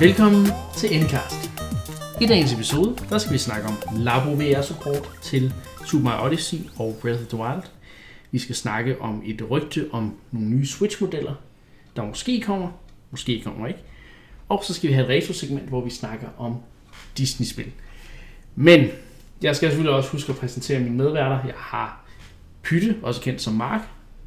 Velkommen til Endcast. I dagens episode, der skal vi snakke om Labo VR support til Super Mario Odyssey og Breath of the Wild. Vi skal snakke om et rygte om nogle nye Switch-modeller, der måske kommer, måske kommer ikke. Og så skal vi have et retro-segment, hvor vi snakker om Disney-spil. Men jeg skal selvfølgelig også huske at præsentere mine medværter. Jeg har Pytte, også kendt som Mark,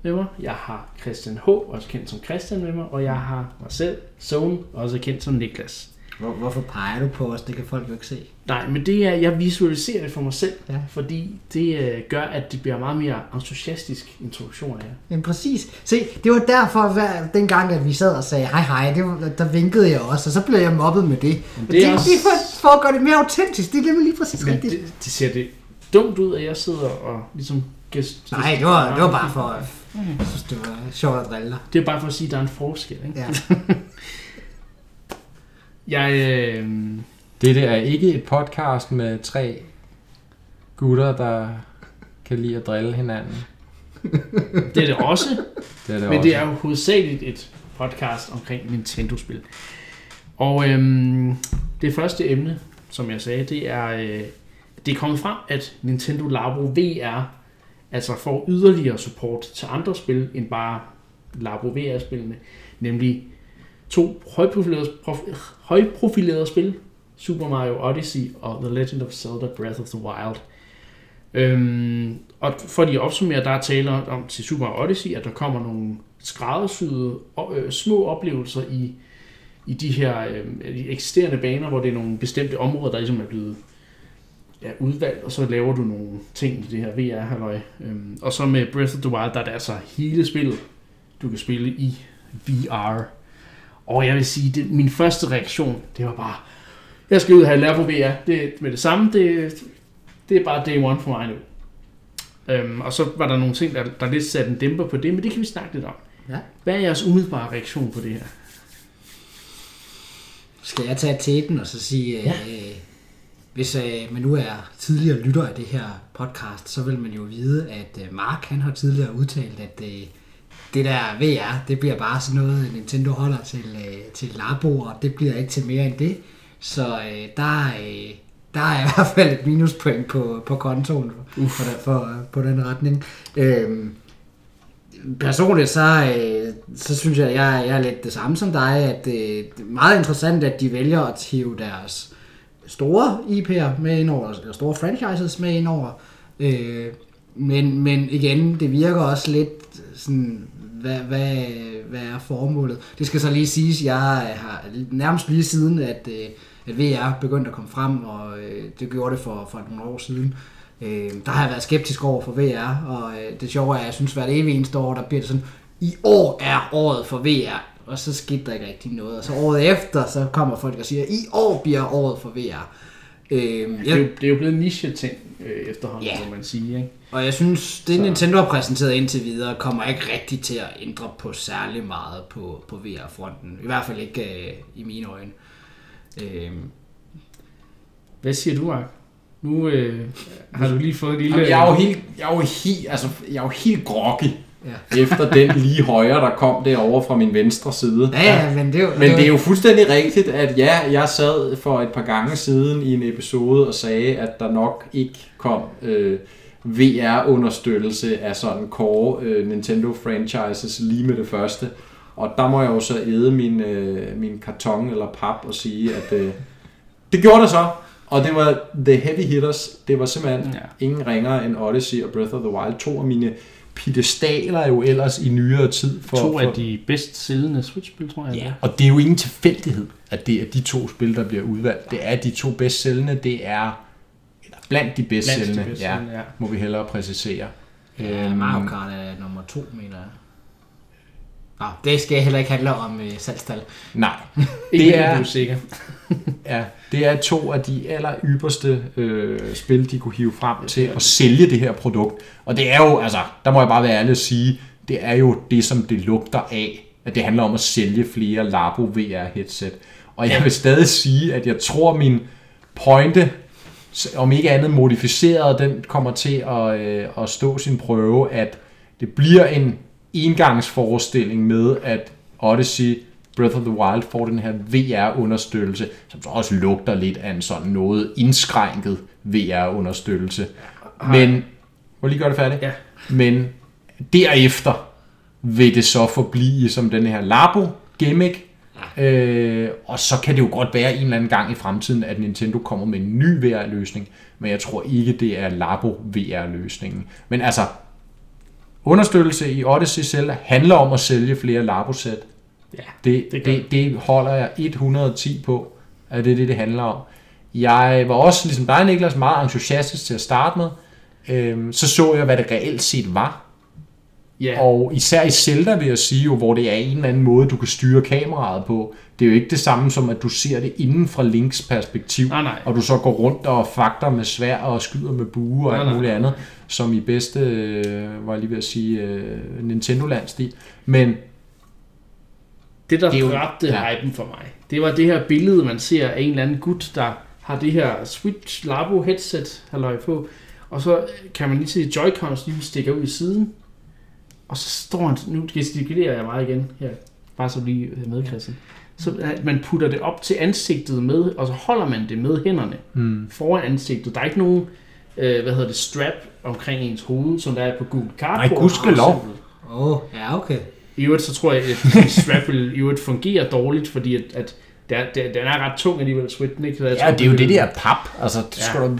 med mig. Jeg har Christian H., også kendt som Christian med mig. Og jeg har mig selv, Zone, også kendt som Niklas. Hvor, hvorfor peger du på os? Det kan folk jo ikke se. Nej, men det er, jeg visualiserer det for mig selv, Ja. fordi det øh, gør, at det bliver meget mere entusiastisk introduktion af jer. Men præcis. Se, det var derfor, hver, dengang, at vi sad og sagde hej hej, det var, der vinkede jeg også, og så blev jeg mobbet med det. det det, er det, også- det for, for at gøre det mere autentisk. Det er nemlig lige præcis Men rigtigt. det, det ser det dumt ud, at jeg sidder og ligesom... Gæst, Nej, det var, det var bare for... Jeg synes, det var sjovt at drille dig. Det er bare for at sige, at der er en forskel, ikke? Ja. Jeg, øh, Dette er ikke et podcast med tre gutter, der kan lide at drille hinanden. det er det også, Det er det men også. det er jo hovedsageligt et podcast omkring Nintendo-spil. Og øhm, det første emne, som jeg sagde, det er, øh, det er kommet frem, at Nintendo Labo VR altså får yderligere support til andre spil end bare Labo VR-spillene, nemlig to højprofilerede, prof- højprofilerede spil, Super Mario Odyssey og The Legend of Zelda Breath of the Wild. Øhm, og for lige at opsummere, der er tale om til Super Mario Odyssey, at der kommer nogle skræddersyede øh, små oplevelser i, i de her øh, de eksisterende baner, hvor det er nogle bestemte områder, der ligesom er blevet ja, udvalgt, og så laver du nogle ting i det her VR-halløj. Øhm, og så med Breath of the Wild, der er det altså hele spillet, du kan spille i VR. Og jeg vil sige, det, min første reaktion, det var bare, jeg skal ud og have lært på VR. Det, med det samme, det, det er bare day one for mig nu. Øhm, og så var der nogle ting, der, der lidt satte en dæmper på det, men det kan vi snakke lidt om. Ja. Hvad er jeres umiddelbare reaktion på det her? Skal jeg tage teten og så sige, ja. øh, hvis øh, man nu er tidligere lytter af det her podcast, så vil man jo vide, at øh, Mark han har tidligere udtalt, at øh, det der VR, det bliver bare sådan noget, Nintendo holder til, øh, til Labo, og det bliver ikke til mere end det. Så øh, der, øh, der er i hvert fald et minuspoint på, på kontoen for, for, for, på den retning. Øh, personligt så, øh, så synes jeg, jeg, jeg er lidt det samme som dig, at øh, det er meget interessant, at de vælger at hive deres store IP'er med indover, eller store franchises med indover. Øh, men, men igen, det virker også lidt sådan, hvad, hvad, hvad er formålet? Det skal så lige siges, jeg har nærmest lige siden, at, øh, at VR begyndte at komme frem, og øh, det gjorde det for, for nogle år siden, Øh, der har jeg været skeptisk over for VR, og øh, det sjove er, at jeg synes, at hvert evig eneste år, der bliver det sådan, i år er året for VR, og så skete der ikke rigtig noget. Og så året efter, så kommer folk og siger, i år bliver året for VR. Øh, Det er, jo, det er jo blevet niche-ting øh, efterhånden, Ja. må man sige. Ikke? og jeg synes, det Så- Nintendo har præsenteret indtil videre, kommer ikke rigtig til at ændre på særlig meget på, på VR-fronten. I hvert fald ikke øh, i mine øjne. Øh, Hvad siger du, Mark? Nu øh, har du lige fået en lille... Jamen, jeg er jo helt, jeg er jo helt, altså, jeg er jo helt groggy ja. efter den lige højre, der kom derovre fra min venstre side. Ja, ja, men det er jo... Men det er jo fuldstændig rigtigt, at ja, jeg sad for et par gange siden i en episode og sagde, at der nok ikke kom øh, VR-understøttelse af sådan core øh, Nintendo-franchises lige med det første. Og der må jeg jo så æde min, øh, min karton eller pap og sige, at øh, det gjorde der så. Og det var The Heavy Hitters. Det var simpelthen Ja. ja. ingen ringere end Odyssey og Breath of the Wild. To af mine pedestaler jo ellers i nyere tid. For, to for, af de bedst sælgende Switch-spil, tror jeg. Ja, og det er jo ingen tilfældighed, at det er de to spil, der bliver udvalgt. Det er de to bedst sælgende, det er eller blandt de bedst Blandt de sælgende, bedst ja, sælgende, ja. må vi hellere præcisere. Ja, Øhm, Mario Kart er nummer to, mener jeg. Nå, det skal heller ikke handle om øh, salgstal. Nej, det er... er, du er sikker. ja, det er to af de aller ypperste øh, spil, de kunne hive frem til at sælge det her produkt. Og det er jo, altså, der må jeg bare være ærlig at sige, det er jo det, som det lugter af, at det handler om at sælge flere Labo VR headset. Og jeg vil stadig sige, at jeg tror, min pointe, om ikke andet modificeret, den kommer til at, øh, at stå sin prøve, at det bliver en engangsforestilling med, at Odyssey Breath of the Wild får den her VR-understøttelse, som så også lugter lidt af en sådan noget indskrænket VR-understøttelse. Men, må lige gøre det færdigt? Ja. Men derefter vil det så forblive som den her Labo-gimmick, Øh, og så kan det jo godt være en eller anden gang i fremtiden, at Nintendo kommer med en ny VR-løsning, men jeg tror ikke, det er Labo VR-løsningen. Men altså, understøttelse i Odyssey Zelda handler om at sælge flere Labo-sæt. Ja, Det, det det, det, holder jeg 110 på, at det er det, det handler om. Jeg var også, ligesom dig, Niklas, meget entusiastisk til at starte med. Øhm, så så jeg, hvad det reelt set var. ja. Og især i Zelda vil jeg sige jo, hvor det er en eller anden måde, du kan styre kameraet på. Det er jo ikke det samme som, at du ser det inden fra Links perspektiv, Nej, nej. og du så går rundt og fakter med svær og skyder med bue og Nej, alt nej. muligt andet, som i bedste, øh, var jeg lige ved at sige, øh, Nintendo-landstil. Men Det, der Det jo- dræbte ja. hypen for mig, det var det her billede, man ser af en eller anden gut, der har det her Switch Labo headset halløj på, og så kan man lige se Joy-Cons lige stikker ud i siden, og så står han, nu gestikulerer jeg meget igen her, bare så lige med, Christian. Så at man putter det op til ansigtet med, og så holder man det med hænderne hmm, foran ansigtet. Der er ikke nogen, øh, hvad hedder det, strap omkring ens hoved, som der er på Google Cardboard. Nej, gudskelov. Åh, oh, ja, okay. I øvrigt så tror jeg, at strap vil i øvrigt fungere dårligt, fordi at, at det er, det, den er ret tung alligevel, Switchen, ikke? Så jeg ja, tror, det er jo det der pap. Altså, det Ja. skal du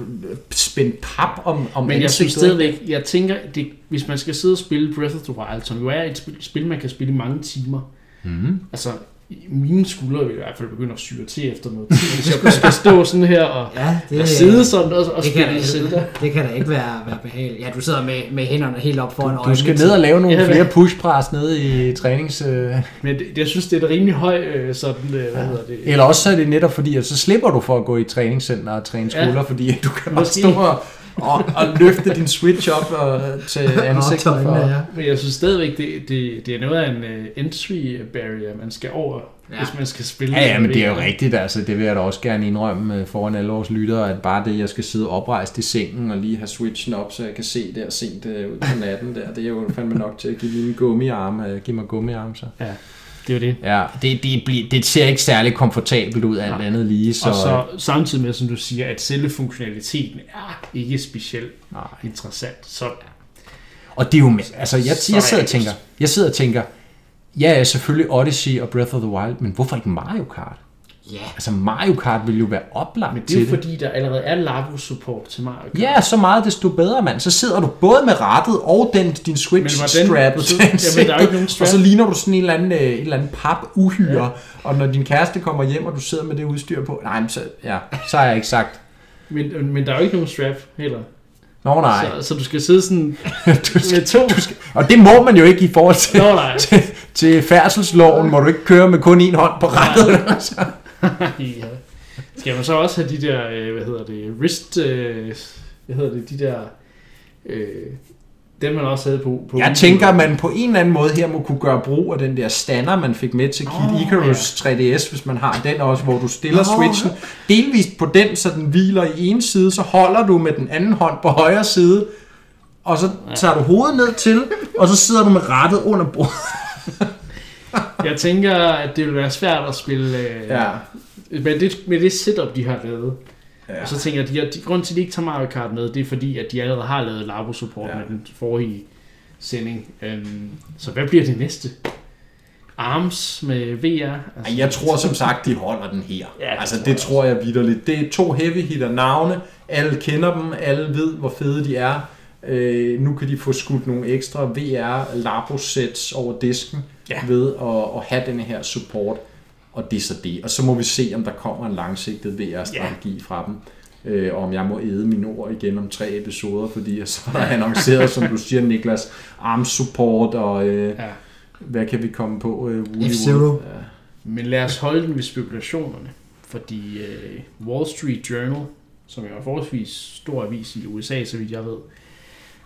spænde pap om, om Men jeg synes stadigvæk, jeg tænker, det, hvis man skal sidde og spille Breath of the Wild, som jo er et spil, spil man kan spille i mange timer, Mhm. altså mine skuldre vil i hvert fald begynde at syre til efter noget tid, hvis jeg skal stå sådan her og, Ja, det, og sidde sådan og, og det kan, spille Zelda. da, det kan da ikke være, være behageligt. Ja, du sidder med, med hænderne helt op foran Du skal øjnene. ned og lave nogle Ja, flere pushpres nede i trænings... Øh, Men det, jeg synes, det er et rimelig høj, øh, sådan, øh, hvad hedder det? Eller også så er det netop fordi, at så slipper du for at gå i træningscenter og træne Ja. skulder, fordi du kan bare stå og, og, og løfte din switch op og, til ansigtet. Op til øjnene, For, ja. Men jeg synes stadigvæk, det, det, det er noget af en uh, entry barrier, man skal over, Ja. hvis man skal spille. ja, ja, men det er jo rigtigt, altså det vil jeg da også gerne indrømme øh, foran alle vores lyttere, at bare det, jeg skal sidde oprejst i sengen og lige have switchen op, så jeg kan se der sent øh, ud på natten der, det er jo fandme nok til at give mine gummiarme, øh, give mig gummiarme så. Ja, det er jo det. Ja, det, det, bliver- det ser ikke særlig komfortabelt ud alt Nej. andet lige, så, og så samtidig med, som du siger, at selve funktionaliteten er ikke specielt nej. interessant. Så Og det er jo med, altså jeg, Så jeg sidder og er tænker, jeg sidder og tænker, ja, ja, selvfølgelig Odyssey og Breath of the Wild, men hvorfor ikke Mario Kart? Ja, Altså Mario Kart vil jo være oplagt men det er jo fordi, der allerede er Labo-support til Mario Kart. Ja, så meget desto bedre, mand. Så sidder du både med rattet og den, din Switch Men til jamen, der er ikke nogen ansigtet, og så strap. ligner du sådan en eller anden, øh, en eller anden pap uhyre, ja. og når din kæreste kommer hjem, og du sidder med det udstyr på, nej, men så, ja, så har jeg ikke sagt, Men, men der er jo ikke nogen strap heller. nå nej, Så, så du skal sidde sådan du skal, med to... du skal, og det må man jo ikke i forhold til, Nå nej. til, til færdselsloven, hvor du ikke kører med kun en hånd på rattet. Så- ja. Skal man så også have de der, øh, hvad hedder det, wrist, øh, hvad hedder det, de der, øh, dem man også havde på, på Jeg tænker, at man på en eller anden måde her må kunne gøre brug af den der stander, man fik med til Kid Åh, Icarus 3DS, hvis man har den også, hvor du stiller Nå. switchen delvist på den, så den hviler i en side, så holder du med den anden hånd på højre side, og så tager du hovedet ned til, og så sidder du med rattet under bordet. Jeg tænker, at det vil være svært at spille øh, Ja. Med, det, med det setup, de har lavet. Ja. Og så tænker jeg, at de, har- de, grunden til, at de ikke tager Mario Kart med, det er fordi, at de allerede har lavet Labo-support Ja. med den forrige sending. Um, så hvad bliver det næste? ARMS med VR? Altså, Jeg tror som sagt, de holder den her. Ja, det altså tror det jeg tror jeg vidderligt. Det er to heavy hitter navne. Alle kender dem. Alle ved, hvor fede de er. Øh, nu kan de få skudt nogle ekstra VR labo sets over disken Ja. ved at, at have den her support. Og det er så det. Og så må vi se, om der kommer en langsigtet VR-strategi ja. fra dem. Øh, og om jeg må æde mine ord igen om tre episoder, fordi jeg så har annonceret, som du siger, Niklas, arm support og øh, Ja. hvad kan vi komme på? Øh, F-Zero. Ja. Men lad os holde den ved spekulationerne. Fordi uh, Wall Street Journal, som er en forholdsvis stor avis i USA, så vidt jeg ved,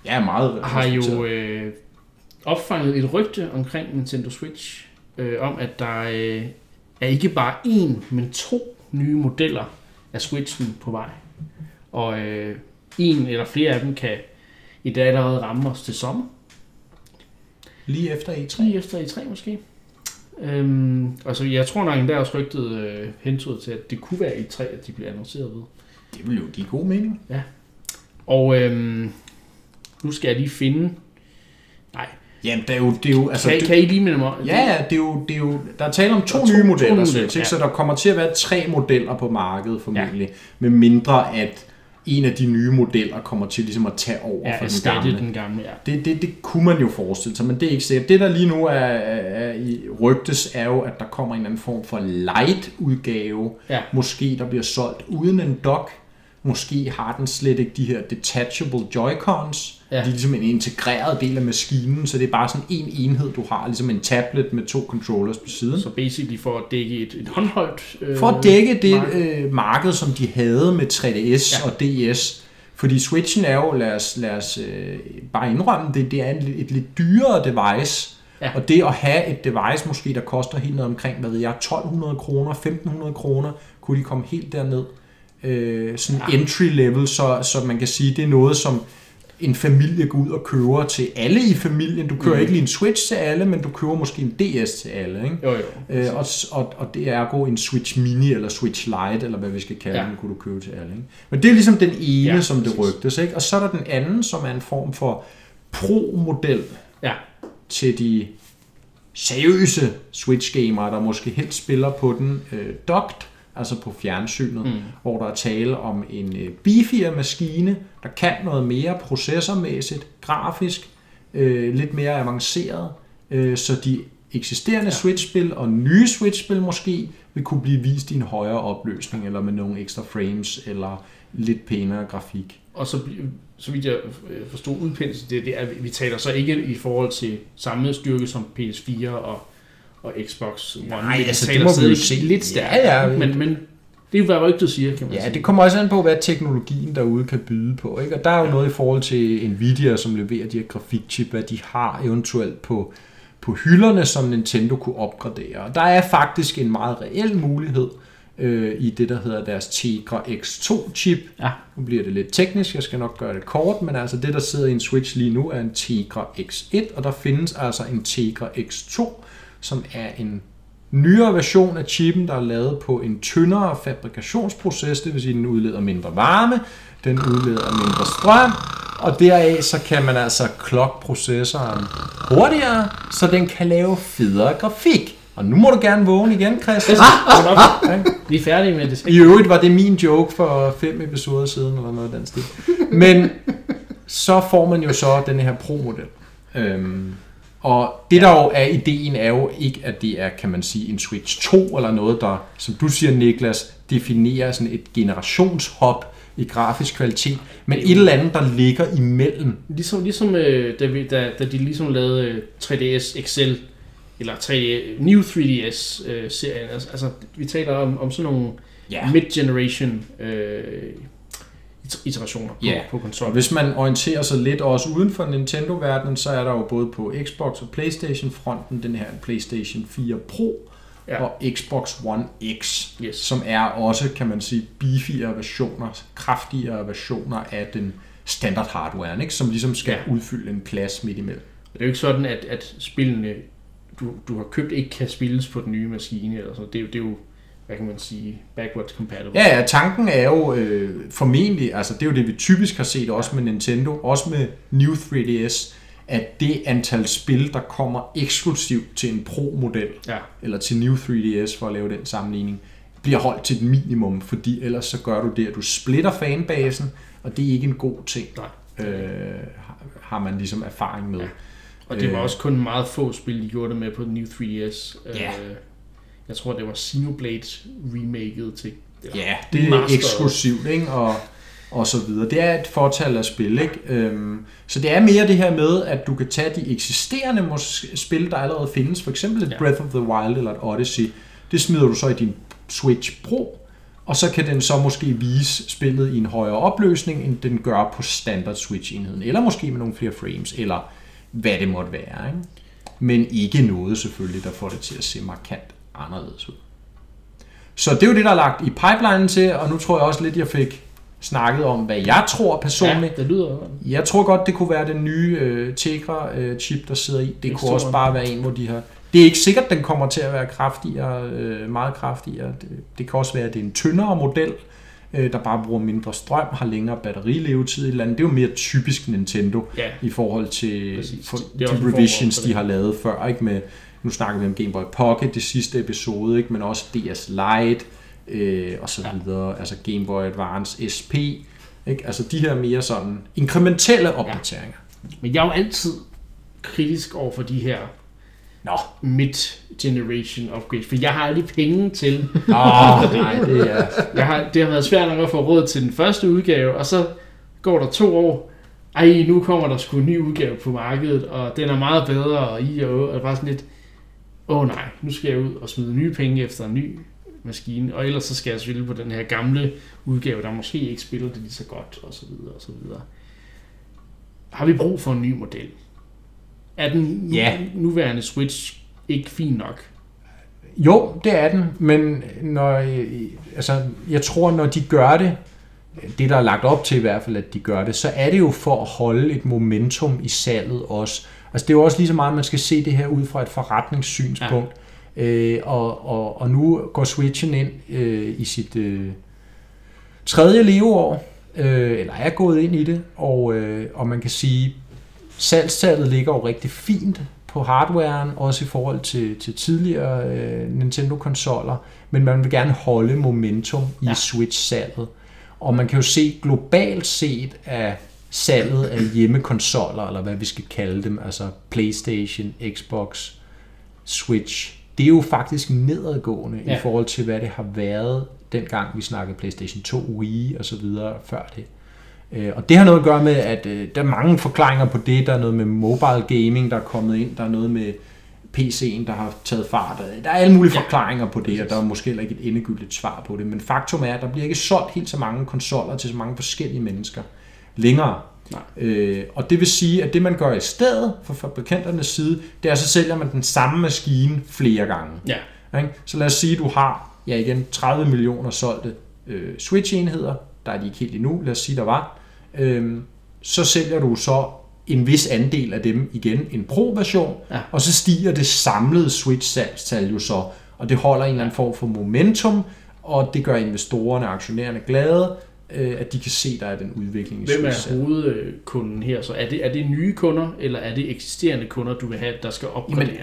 Ja, meget har jo øh, opfanget et rygte omkring Nintendo Switch, øh, om at der øh, er ikke bare én, men to nye modeller af Switchen på vej. Og øh, en eller flere af dem kan i dag allerede ramme os til sommer. Lige efter E E3. Lige efter E3 måske. Øhm, altså, jeg tror nok, der er også rygtet øh, hentydet til, at det kunne være E3, at de bliver annonceret ved. Det vil jo give god mening. Og øhm, nu skal jeg lige finde... Jamen, det er jo... Det er jo altså, kan, det, kan I lige minde mig? Ja, ja, det er jo, det er jo, der er tale om to, to- nye to modeller, nye Switch, modeller, ikke? ja. så der kommer til at være tre modeller på markedet formentlig, ja. med mindre at en af de nye modeller kommer til ligesom at tage over Ja, for den gamle. den gamle, ja. Det, det, det kunne man jo forestille sig, men det er ikke sikkert. Det, der lige nu er, er, er i rygtes, er jo, at der kommer en eller anden form for light-udgave. Ja. Måske der bliver solgt uden en dock. Måske har den slet ikke de her detachable Joy-Cons. Ja. De er ligesom en integreret del af maskinen, så det er bare sådan en enhed, du har. Ligesom en tablet med to controllers på siden. Så basically for at dække et, et håndholdt... Øh, For at dække det marked. øh, marked, som de havde med 3DS Ja. og DS. Fordi Switchen er jo, lad os, lad os øh, bare indrømme det, det er en, et lidt dyrere device. Ja. Og det at have et device måske, der koster helt noget omkring, hvad ved jeg, 1200 kroner, 1500 kroner, kunne de komme helt derned. Øh, sådan Ja. entry level, så, så man kan sige, det er noget, som en familie går ud og køber til alle i familien. Du køber Mhm. mm. ikke lige en Switch til alle, men du køber måske en DS til alle. Ikke? Jo, jo. Øh, og, og, og det er gå en Switch Mini eller Switch Lite, eller hvad vi skal kalde Ja. den, kunne du købe til alle. Ikke? Men det er ligesom den ene, Ja, som det præcis. rygtes. Ikke? Og så er der den anden, som er en form for pro-model Ja. til de seriøse Switch-gamere, der måske helst spiller på den øh, docked, altså på fjernsynet, Mm. hvor der er tale om en øh, beefier maskine, der kan noget mere processormæssigt, grafisk, øh, lidt mere avanceret, øh, så de eksisterende Ja. Switch-spil og nye Switch-spil måske vil kunne blive vist i en højere opløsning, eller med nogle ekstra frames, eller lidt pænere grafik. Og så, så vidt jeg øh, forstod udpensel, det, det er, vi taler så ikke i forhold til samme styrke som PS4 og, og Xbox One. Nej, altså, det må vi jo se. lidt stærkere. Ja, ja. Men, men det er jo, hvad rygtet siger, kan man Ja, sige. det kommer også an på, hvad teknologien derude kan byde på. Ikke? Og der er jo Ja. noget i forhold til Nvidia, som leverer de her grafikchip, hvad de har eventuelt på, på hylderne, som Nintendo kunne opgradere. Og der er faktisk en meget reel mulighed øh, i det, der hedder deres Tegra X2-chip. Ja. Nu bliver det lidt teknisk, jeg skal nok gøre det kort, men altså det, der sidder i en Switch lige nu, er en Tegra X1, og der findes altså en Tegra X2, som er en nyere version af chippen, der er lavet på en tyndere fabrikationsproces, det vil sige, at den udleder mindre varme, den udleder mindre strøm, og deraf så kan man altså klokke processoren hurtigere, så den kan lave federe grafik. Og nu må du gerne vågne igen, Christian. Ah, Vi er færdige med det. I øvrigt var det min joke for fem episoder siden, eller noget af den stil. Men så får man jo så den her Pro-model. Øhm, og det der jo er ideen er jo ikke, at det er, kan man sige, en Switch 2 eller noget, der, som du siger, Niklas, definerer sådan et generationshop i grafisk kvalitet, men et eller andet, der ligger imellem. Ligesom, ligesom øh, da, vi, da, da de ligesom lavede øh, 3DS XL, eller 3D, New 3DS-serien. altså, altså, vi taler om, om sådan nogle Ja. mid-generation øh, iterationer på, Ja. på Og konsollen. hvis man orienterer sig lidt også uden for Nintendo-verdenen, så er der jo både på Xbox og Playstation-fronten den her PlayStation 4 Pro Ja. og Xbox One X, Yes. som er også, kan man sige, beefier versioner, kraftigere versioner af den standard hardware, ikke? som ligesom skal Ja. ja. udfylde en plads midt imellem. Det er jo ikke sådan, at, at spillene, du, du har købt, ikke kan spilles på den nye maskine. Eller sådan. Det, er jo, det er jo, hvad kan man sige, backwards compatible. Ja, ja, tanken er jo øh, formentlig, altså det er jo det, vi typisk har set også med Nintendo, også med New 3DS, at det antal spil, der kommer eksklusivt til en Pro-model, Ja. eller til New 3DS for at lave den sammenligning, bliver holdt til et minimum, fordi ellers så gør du det, at du splitter fanbasen, og det er ikke en god ting, Nej. øh, har- man ligesom erfaring med. Ja. Og det var Øh. også kun meget få spil, de gjorde det med på den New 3DS. Ja. Jeg tror, det var Xenoblade remaket til... Ja, det er Master. eksklusivt, ikke? Og, og så videre. Det er et fortal af spil, ikke? Øhm, så det er mere det her med, at du kan tage de eksisterende mås- spil, der allerede findes, for eksempel et Ja. Breath of the Wild eller et Odyssey, det smider du så i din Switch Pro, og så kan den så måske vise spillet i en højere opløsning, end den gør på standard Switch-enheden, eller måske med nogle flere frames, eller hvad det måtte være, ikke? Men ikke noget selvfølgelig, der får det til at se markant anderledes ud. Så det er jo det, der er lagt i pipelinen til, og nu tror jeg også lidt, jeg fik snakket om, hvad jeg tror personligt. Ja, det lyder... Jeg tror godt, det kunne være den nye øh, Tegra-chip, der sidder i. Det En kunne også bare være en, hvor de har Det er ikke sikkert, at den kommer til at være kraftigere, øh, meget kraftigere. Det, det kan også være, at det er en tyndere model, øh, der bare bruger mindre strøm, har længere batterilevetid i landet. Det er jo mere typisk Nintendo Ja. i forhold til for, de revisions, de har lavet før. Ikke? Med, nu snakker vi om Game Boy Pocket, det sidste episode, ikke? men også DS Lite øh, og så Ja. videre. Altså Game Boy Advance SP. Ikke? Altså de her mere sådan inkrementelle opdateringer. Men jeg er jo altid kritisk over for de her Nå, mid-generation upgrades, for jeg har aldrig penge til. Nå nej, det er... Jeg har, det har været svært nok at få råd til den første udgave, og så går der to år. Ej, nu kommer der sgu en ny udgave på markedet, og den er meget bedre, og i og og bare sådan lidt, åh oh, nej, nu skal jeg ud og smide nye penge efter en ny maskine, og ellers så skal jeg selvfølgelig på den her gamle udgave, der måske ikke spiller det lige så godt, og så videre, og så videre. Har vi brug for en ny model? Er den nu, Ja. nuværende Switch ikke fin nok? Jo, det er den, men når, øh, altså, jeg tror, når de gør det, det der er lagt op til i hvert fald, at de gør det, så er det jo for at holde et momentum i salget også. Altså det er jo også lige så meget, at man skal se det her ud fra et forretningssynspunkt. Ja. Øh, og, og, og nu går Switchen ind øh, i sit øh, tredje leveår, øh, eller er gået ind i det, og, øh, og man kan sige, salgstallet ligger jo rigtig fint på hardwaren, også i forhold til, til tidligere øh, Nintendo-konsoller, men man vil gerne holde momentum i Ja. Switch-salget. Og man kan jo se globalt set af salget af hjemmekonsoller, eller hvad vi skal kalde dem, altså PlayStation, Xbox, Switch, det er jo faktisk nedadgående ja. I forhold til, hvad det har været dengang vi snakkede PlayStation 2, Wii og så videre før det. Øh, Og det har noget at gøre med, at øh, der er mange forklaringer på det. Der er noget med mobile gaming, der er kommet ind. Der er noget med PC'en, der har taget fart. Der er alle mulige forklaringer på det, og der er måske heller ikke et endegyldigt svar på det. Men faktum er, at der bliver ikke solgt helt så mange konsoller til så mange forskellige mennesker længere. Nej. Øh, og det vil sige, at det man gør i stedet fra fabrikanternes side, det er, så sælger man den samme maskine flere gange. Ja, Ikke? Så lad os sige, at du har ja, igen 30 millioner solgte øh, Switch-enheder. Der er de ikke helt endnu. Lad os sige, der var. Øhm, så sælger du så en vis andel af dem igen, en Pro-version, Ja. og så stiger det samlede Switch-salgstal jo så, og det holder en eller anden form for momentum, og det gør investorerne og aktionærerne glade, øh, at de kan se, der er den udvikling i Hvem er hovedkunden her? Så er det, er det nye kunder, eller er det eksisterende kunder, du vil have, der skal opgradere? Jamen,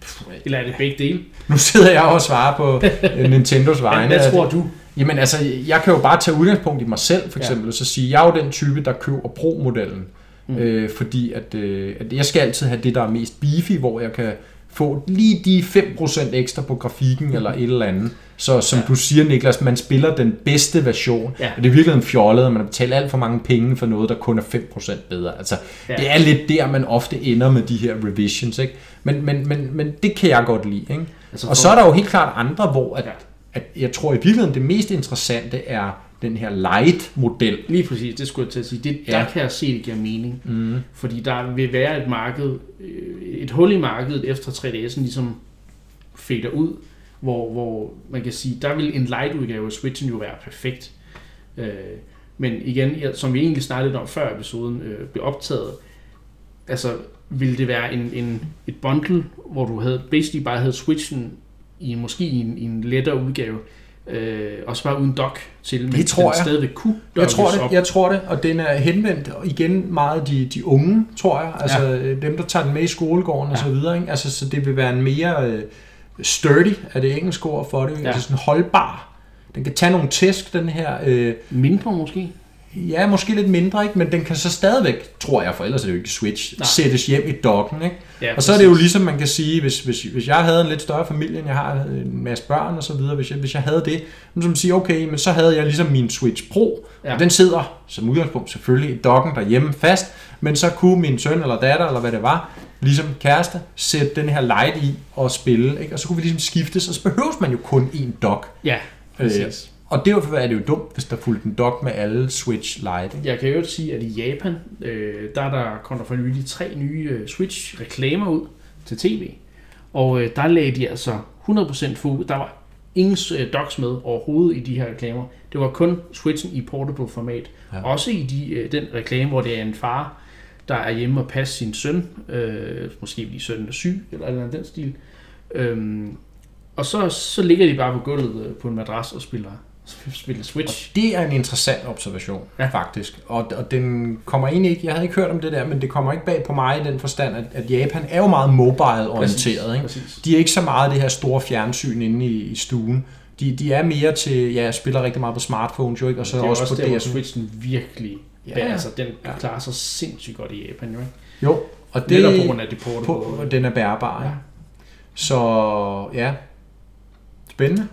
Pff, eller er det begge dele? Nu sidder jeg og svarer på øh, Nintendos vegne. Hvad, tror du? Jamen altså, jeg kan jo bare tage udgangspunkt i mig selv, for eksempel, ja. og så sige, jeg er jo den type, der køber Pro-modellen. Mm. Øh, fordi at, øh, at jeg skal altid have det, der er mest beefy, hvor jeg kan få lige de 5% ekstra på grafikken mm. eller et eller andet. Så som Ja. du siger, Niklas, man spiller den bedste version. Ja. Og det er virkelig en fjollet, at man betalt alt for mange penge for noget, der kun er 5% bedre. Altså, Ja. det er lidt der, man ofte ender med de her revisions. Ikke? Men, men, men, men det kan jeg godt lide. Ikke? Altså Og så er der jo helt klart andre, hvor at, Ja. at jeg tror i virkeligheden, det mest interessante er den her light-model. Lige præcis, det skulle jeg til at sige. Det, Ja. Der kan jeg se, det giver mening. Mm. Fordi der vil være et marked, øh, et hul i markedet efter 3DS'en ligesom fader ud, hvor, hvor man kan sige, der vil en light udgave af Switchen jo være perfekt. Øh, men igen, som vi egentlig snakkede om før episoden øh, blev optaget, altså ville det være en, en, et bundle, hvor du havde basically bare havde Switchen i måske i en, i en lettere udgave, øh, og så bare uden dock til, men Det tror den jeg. stadigvæk kunne Jeg tror det, op. jeg tror det, og den er henvendt igen meget de, de unge, tror jeg. Altså ja. dem, der tager den med i skolegården og Ja. så videre. Ikke? Altså, så det vil være en mere øh, sturdy, er det engelske ord for det. Ja. Ja. Altså sådan holdbar. Den kan tage nogle tæsk, den her. Øh, Mindre måske? Ja, måske lidt mindre, ikke? men den kan så stadigvæk, tror jeg, for ellers er det jo ikke Switch, Nej. Sættes hjem i dokken. Ikke? Ja, Og så er det jo ligesom, man kan sige, hvis, hvis, hvis jeg havde en lidt større familie, end jeg har en masse børn og så videre, hvis jeg, hvis jeg havde det, så man sige, okay, men så havde jeg ligesom min Switch Pro, Ja. og den sidder som udgangspunkt selvfølgelig i dokken derhjemme fast, men så kunne min søn eller datter, eller hvad det var, ligesom kæreste, sætte den her light i og spille, ikke? og så kunne vi ligesom skiftes, og så behøves man jo kun en dock. Ja, Øh, præcis. Og derfor er det jo dumt, hvis der fulgte en dock med alle Switch Lite. Ikke? Jeg kan jo sige, at i Japan, øh, der er der kom der for nylig tre nye øh, Switch-reklamer ud til tv. Og øh, der lagde de altså 100% fokus. Der var ingen øh, docs med overhovedet i de her reklamer. Det var kun Switchen i portable format. Ja. Også i de, øh, den reklame, hvor det er en far, der er hjemme og passe sin søn, øh, måske fordi sønnen er syg, eller eller andet den stil. Øhm, og så, så ligger de bare på gulvet øh, på en madras og spiller, spiller Switch. Det er en interessant observation, ja. faktisk. Og, og den kommer egentlig ikke, jeg havde ikke hørt om det der, men det kommer ikke bag på mig i den forstand, at, at Japan er jo meget mobile-orienteret. Ikke? Præcis. De er ikke så meget det her store fjernsyn inde i, i stuen. De, de er mere til, ja, spiller rigtig meget på smartphones jo, ikke? og så det er også, også, på der, hvor. Switchen virkelig, Ja, ja, altså den Ja. klarer sig sindssygt godt i Japan, jo ikke? Jo, og Det, Netop på grund af det portable. på, og den er bærbar. Ja. Så ja, spændende.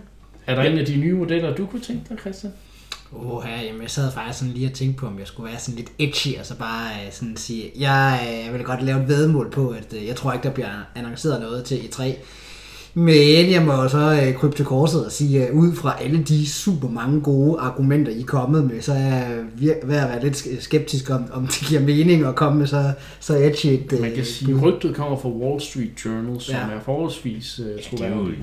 Er der en af de nye modeller, du kunne tænke dig, Christian? Åh, ja, jamen, jeg sad faktisk sådan lige og tænkte på, om jeg skulle være sådan lidt edgy, og så bare øh, sådan sige, jeg øh, vil godt lave et vedmål på, at øh, jeg tror ikke, der bliver annonceret noget til E3. Men jeg må så øh, krybe til korset og sige, at ud fra alle de super mange gode argumenter, I er kommet med, så er jeg vir- ved at være lidt sk- skeptisk om, om det giver mening at komme med så, så edgy et... øh, Man kan sige, at rygtet kommer fra Wall Street Journal, som Ja. er forholdsvis Det jo, troværdigt.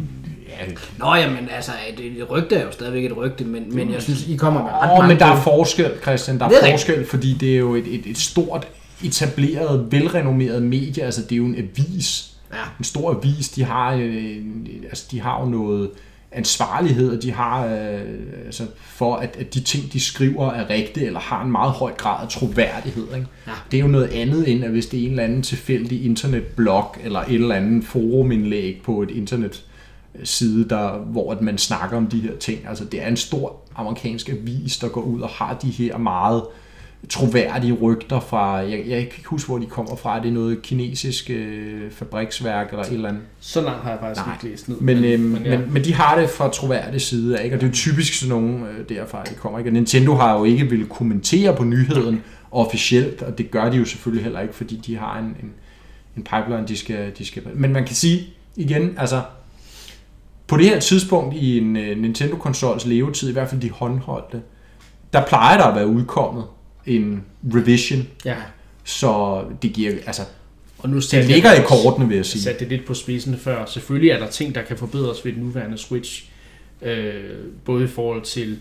ja, Nå, jamen altså, et, et rygte er jo stadigvæk et rygte, men, men jeg synes, I kommer med ret Åh, mange men der er forskel, Christian. Der er, er forskel, fordi det er jo et, et, et stort, etableret, velrenommeret medie. Altså, det er jo en avis. Ja. En stor avis. De har, øh, altså, de har jo noget ansvarlighed, og de har øh, altså, for, at, at de ting, de skriver, er rigtige, eller har en meget høj grad af troværdighed. Ikke? Ja. Det er jo noget andet, end at hvis det er en eller anden tilfældig internetblog, eller et eller andet forumindlæg på et internet, side, der, hvor at man snakker om de her ting. Altså, det er en stor amerikansk avis, der går ud og har de her meget troværdige rygter fra, jeg, jeg kan ikke huske, hvor de kommer fra, det er noget kinesisk øh, fabriksværk eller et eller andet. Så langt har jeg faktisk Nej, ikke læst ned. Men, øh, men, ja. men, men de har det fra troværdig side, af, ikke? og det er jo typisk sådan nogle øh, derfra, de kommer. Ikke? Og Nintendo har jo ikke ville kommentere på nyheden officielt, og det gør de jo selvfølgelig heller ikke, fordi de har en, en, en pipeline, de skal, de skal... Men man kan sige igen, altså på det her tidspunkt i en øh, Nintendo-konsols levetid, i hvert fald de håndholdte, der plejer der at være udkommet en revision, ja. så det giver, altså, Og nu det ligger i kortene, vil jeg sige. satte det lidt på spidsen før. Selvfølgelig er der ting, der kan forbedres ved den nuværende Switch. Øh, både i forhold til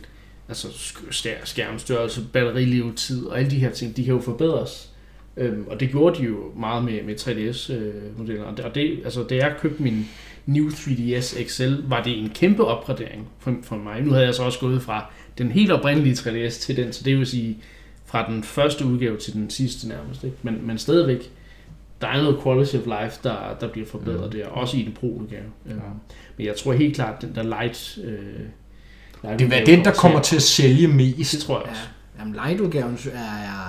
altså sk- skær- skærmstørrelse, batterilevetid og alle de her ting, de kan jo forbedres. Øhm, og det gjorde de jo meget med, med 3DS-modeller. og det, og det, altså, da jeg købte min New 3DS XL, var det en kæmpe opgradering for, for mig. Nu havde jeg så også gået fra den helt oprindelige 3DS til den, så det vil sige fra den første udgave til den sidste nærmest. Ikke? Men, men stadigvæk, der er noget quality of life, der, der bliver forbedret Mm. der, også i den pro-udgave. Ja. Men jeg tror helt klart, at den der light... Øh, light Det er den, der kommer til at sælge mest. Det tror jeg Ja, også. jamen light-udgaven er jeg,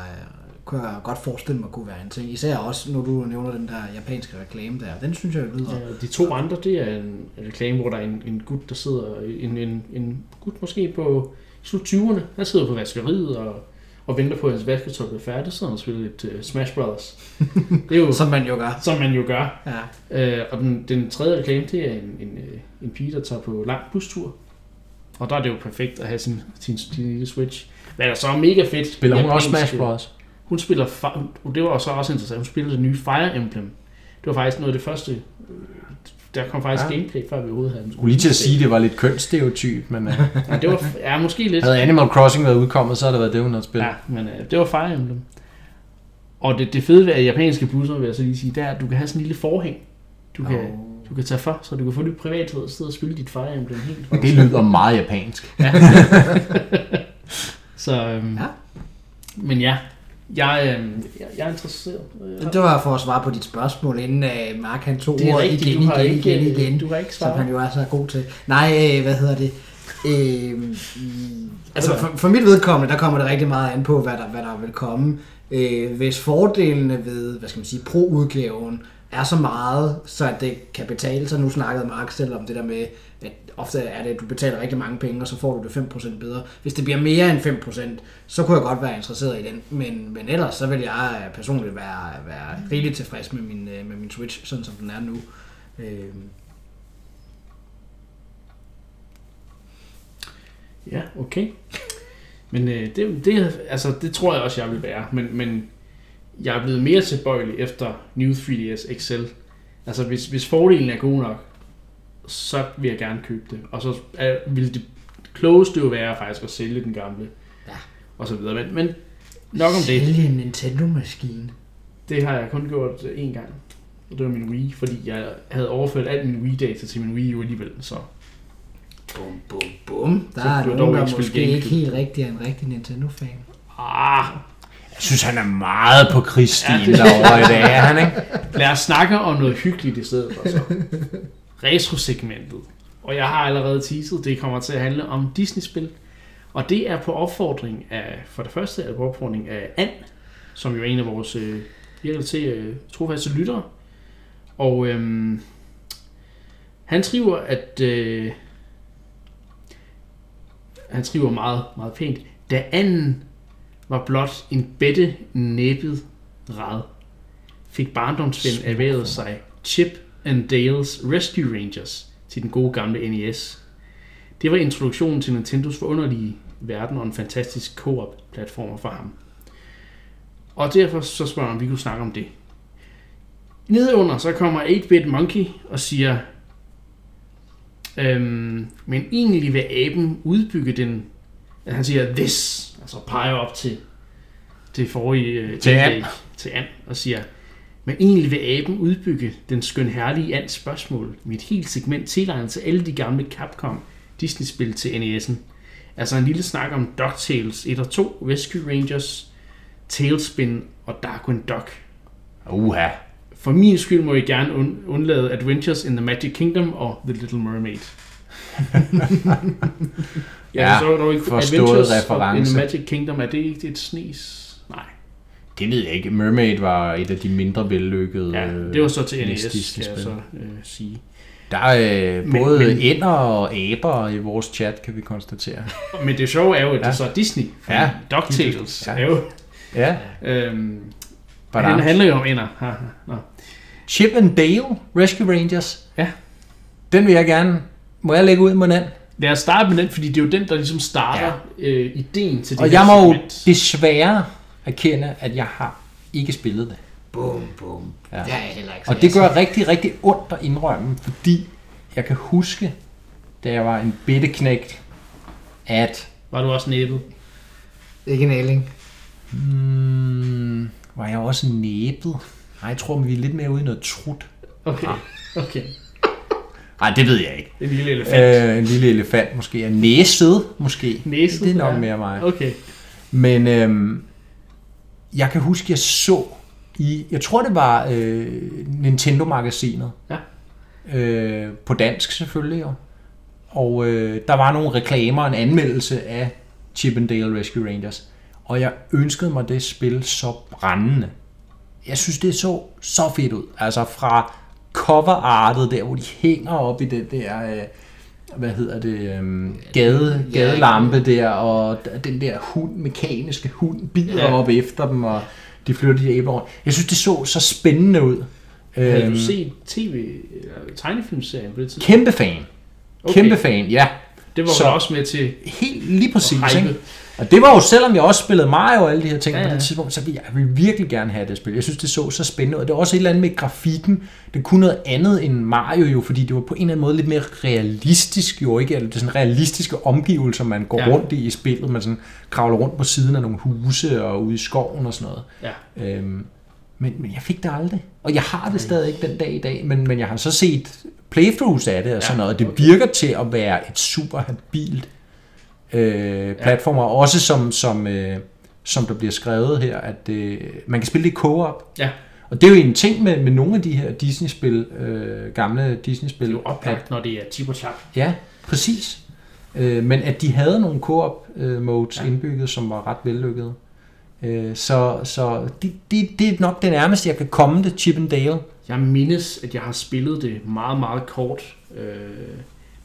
kunne jeg godt forestille mig kunne være en ting. Især også, når du nævner den der japanske reklame der. Den synes jeg lyder... Ja, de to andre, det er en reklame, hvor der er en, en gut, der sidder, en, en, en gut måske på slut 20'erne, han sidder på vaskeriet og, og venter på, at hans vasketøj bliver færdigt, så sidder han og spiller lidt uh, Smash Brothers. Det er jo, Som man jo gør. som man jo gør. Ja. Øh, og den, den tredje reklame, det er en, en, øh, en pige, der tager på lang bustur. Og der er det jo perfekt at have sin, sin, sin lille Switch. Hvad der så er mega fedt. Spiller hun også Smash Bros? Hun spiller, det var så også interessant, hun spiller det nye Fire Emblem. Det var faktisk noget af det første, der kom faktisk Ja. ja. gameplay, før vi overhovedet havde den. Skulle lige til at sige, at det var lidt kønsstereotyp, men uh, Ja, det var, ja, måske lidt. havde Animal Crossing været udkommet, så havde det været det, hun havde spillet. Ja, men øh, det var Fire Emblem. Og det, det fede ved japanske busser, vil jeg så lige sige, det er, at du kan have sådan en lille forhæng. Du kan, du kan tage for, så du kan få lidt privathed og sidde og spille dit Fire Emblem helt. Det lyder meget japansk. Så, øhm, Ja. ja. Men ja, jeg, øhm, jeg, jeg er interesseret. Men Det var for at svare på dit spørgsmål, inden uh, Mark han tog det ordet rigtigt, igen, du har igen, ikke, igen, igen, du har ikke som han svaret. jo er så god til. Nej, øh, hvad hedder det? Øh, altså for, for mit vedkommende, der kommer det rigtig meget an på, hvad der, hvad der vil komme. Øh, hvis fordelene ved, hvad skal man sige, pro-udgaven er så meget, så at det kan betale sig. Nu snakkede Mark selv om det der med, at ofte er det, at du betaler rigtig mange penge, og så får du det 5% bedre. Hvis det bliver mere end 5%, så kunne jeg godt være interesseret i den. Men, men ellers, så vil jeg øh, personligt være, være rigeligt tilfreds med min, øh, med min Switch, sådan som den er nu. Øh, Ja, okay. Men øh, det, det, altså, det tror jeg også, jeg vil være. Men, men jeg er blevet mere tilbøjelig efter New 3DS XL. Altså, hvis, hvis fordelen er god nok, så vil jeg gerne købe det. Og så er, vil det klogeste jo være faktisk at sælge den gamle. Ja. Og så videre. Men, men nok om det. Sælge en Nintendo-maskine. Det har jeg kun gjort én gang. Og det var min Wii, fordi jeg havde overført al min Wii-data til min Wii U alligevel. Så Bum, bum, bum. Der Så er nogen, der måske ikke GameCube. helt rigtig er en rigtig Nintendo-fan. ah, Jeg synes, han er meget på krigsstien Ja, derovre i dag, er han ikke? lad os snakke om noget hyggeligt i stedet for så. Retro-segmentet. Og jeg har allerede teaset, det kommer til at handle om Disney-spil. Og det er på opfordring af, for det første er det på opfordring af Ann, som jo er en af vores øh, virkelig til øh, trofaste lyttere. Og øhm, han skriver, at øh, han skriver meget, meget pænt, da anden var blot en bedte næbbet rad, fik barndomsven erhvervet sig Chip and Dales Rescue Rangers til den gode gamle NES. Det var introduktionen til Nintendos forunderlige verden og en fantastisk co-op platformer for ham. Og derfor så spørger han, om vi kunne snakke om det. Nedenunder så kommer 8-Bit Monkey og siger, øhm, men egentlig vil aben udbygge den, at han siger this, altså peger op til det forrige øh, Til indlæg, til An og siger, men egentlig vil aben udbygge den skøn herlige Ans spørgsmål med et helt segment tilegnet til alle de gamle Capcom Disney-spil til NES'en. Altså en lille snak om DuckTales 1 og 2, Rescue Rangers, Tailspin og Darkwing Duck. Uha. For min skyld må I gerne und- undlade Adventures in the Magic Kingdom og The Little Mermaid. Ja, forstår dog ikke, Adventures in the Magic Kingdom, er det ikke et snes? Det ved jeg ikke. Mermaid var et af de mindre vellykkede Ja, øh, det var så til NES, skal jeg så øh, sige. Der er øh, Men- både men- ænder og aber i vores chat, kan vi konstatere. Men det sjove er jo, at det Ja. så er Disney. fordi Ja. DuckTales Ja. er jo... Ja, Øhm, han handler jo om ender. Ha, ha. Nå. Chip and Dale Rescue Rangers. Ja. Den vil jeg gerne... Må jeg lægge ud med den? Lad os starte med den, fordi det er jo den, der ligesom starter ja. øh, ideen til det Og jeg må jo segment. desværre erkende, at jeg har ikke spillet det. Bum, bum. Ja. Ja. Det er heller ikke. så Og det jeg gør rigtig, rigtig ondt at indrømme, fordi jeg kan huske, da jeg var en bitte knægt, at Var du også næbet? Ikke en æling. hmm, var jeg også næbet. Nej, jeg tror, vi er lidt mere ude i noget trut. Okay, okay. Nej, det ved jeg ikke. En lille elefant. Øh, en lille elefant måske. Og næset måske. Næset, Det er nok ja. mere mig. Okay. Men øhm, jeg kan huske, jeg så i, jeg tror det var øh, Nintendo-magasinet. Ja. Øh, på dansk selvfølgelig jo. Og øh, der var nogle reklamer og en anmeldelse af Chip and Dale Rescue Rangers. Og jeg ønskede mig det spil så brændende. Jeg synes, det så så fedt ud. Altså fra coverartet der, hvor de hænger op i den der... Øh, hvad hedder det, øhm, gade, gadelampe der, og den der hund, mekaniske hund, bider Ja. op efter dem, og de flytter de æbler rundt. Jeg synes, det så så spændende ud. Havde Øhm, du set tv, tegnefilmserien på det tidspunkt? Kæmpe fan. Okay. Kæmpe fan, ja. Det var Så- også med til Helt lige præcis. Ikke? Og det var jo, selvom jeg også spillede Mario og alle de her ting Ja, ja, på det tidspunkt, så ville jeg, ville virkelig gerne have det spil. Jeg synes, det så så spændende ud. Og det var også et eller andet med grafikken. Det kunne noget andet end Mario jo, fordi det var på en eller anden måde lidt mere realistisk jo, ikke? Eller det er sådan realistiske omgivelser, man går Ja. rundt i i spillet. Man sådan kravler rundt på siden af nogle huse og ude i skoven og sådan noget. Ja. Øhm, men, men jeg fik det aldrig. Og jeg har det stadig ikke den dag i dag, men, men jeg har så set playthroughs af det og sådan Ja, noget, og det okay. virker til at være et super habilt øh, platformer, også som, som, øh, som der bliver skrevet her, at øh, man kan spille det i co-op. Ja. Og det er jo en ting med, med nogle af de her Disney-spil, øh, gamle Det er Disney-spil. jo oplagt, når det er tip og tap. Ja, præcis. Øh, men at de havde nogle co-op øh, modes Ja. ja. indbygget, som var ret vellykkede. Øh, så så det, det, det er nok det nærmeste, jeg kan komme det, Chip and Dale. Jeg mindes, at jeg har spillet det meget, meget kort. Øh,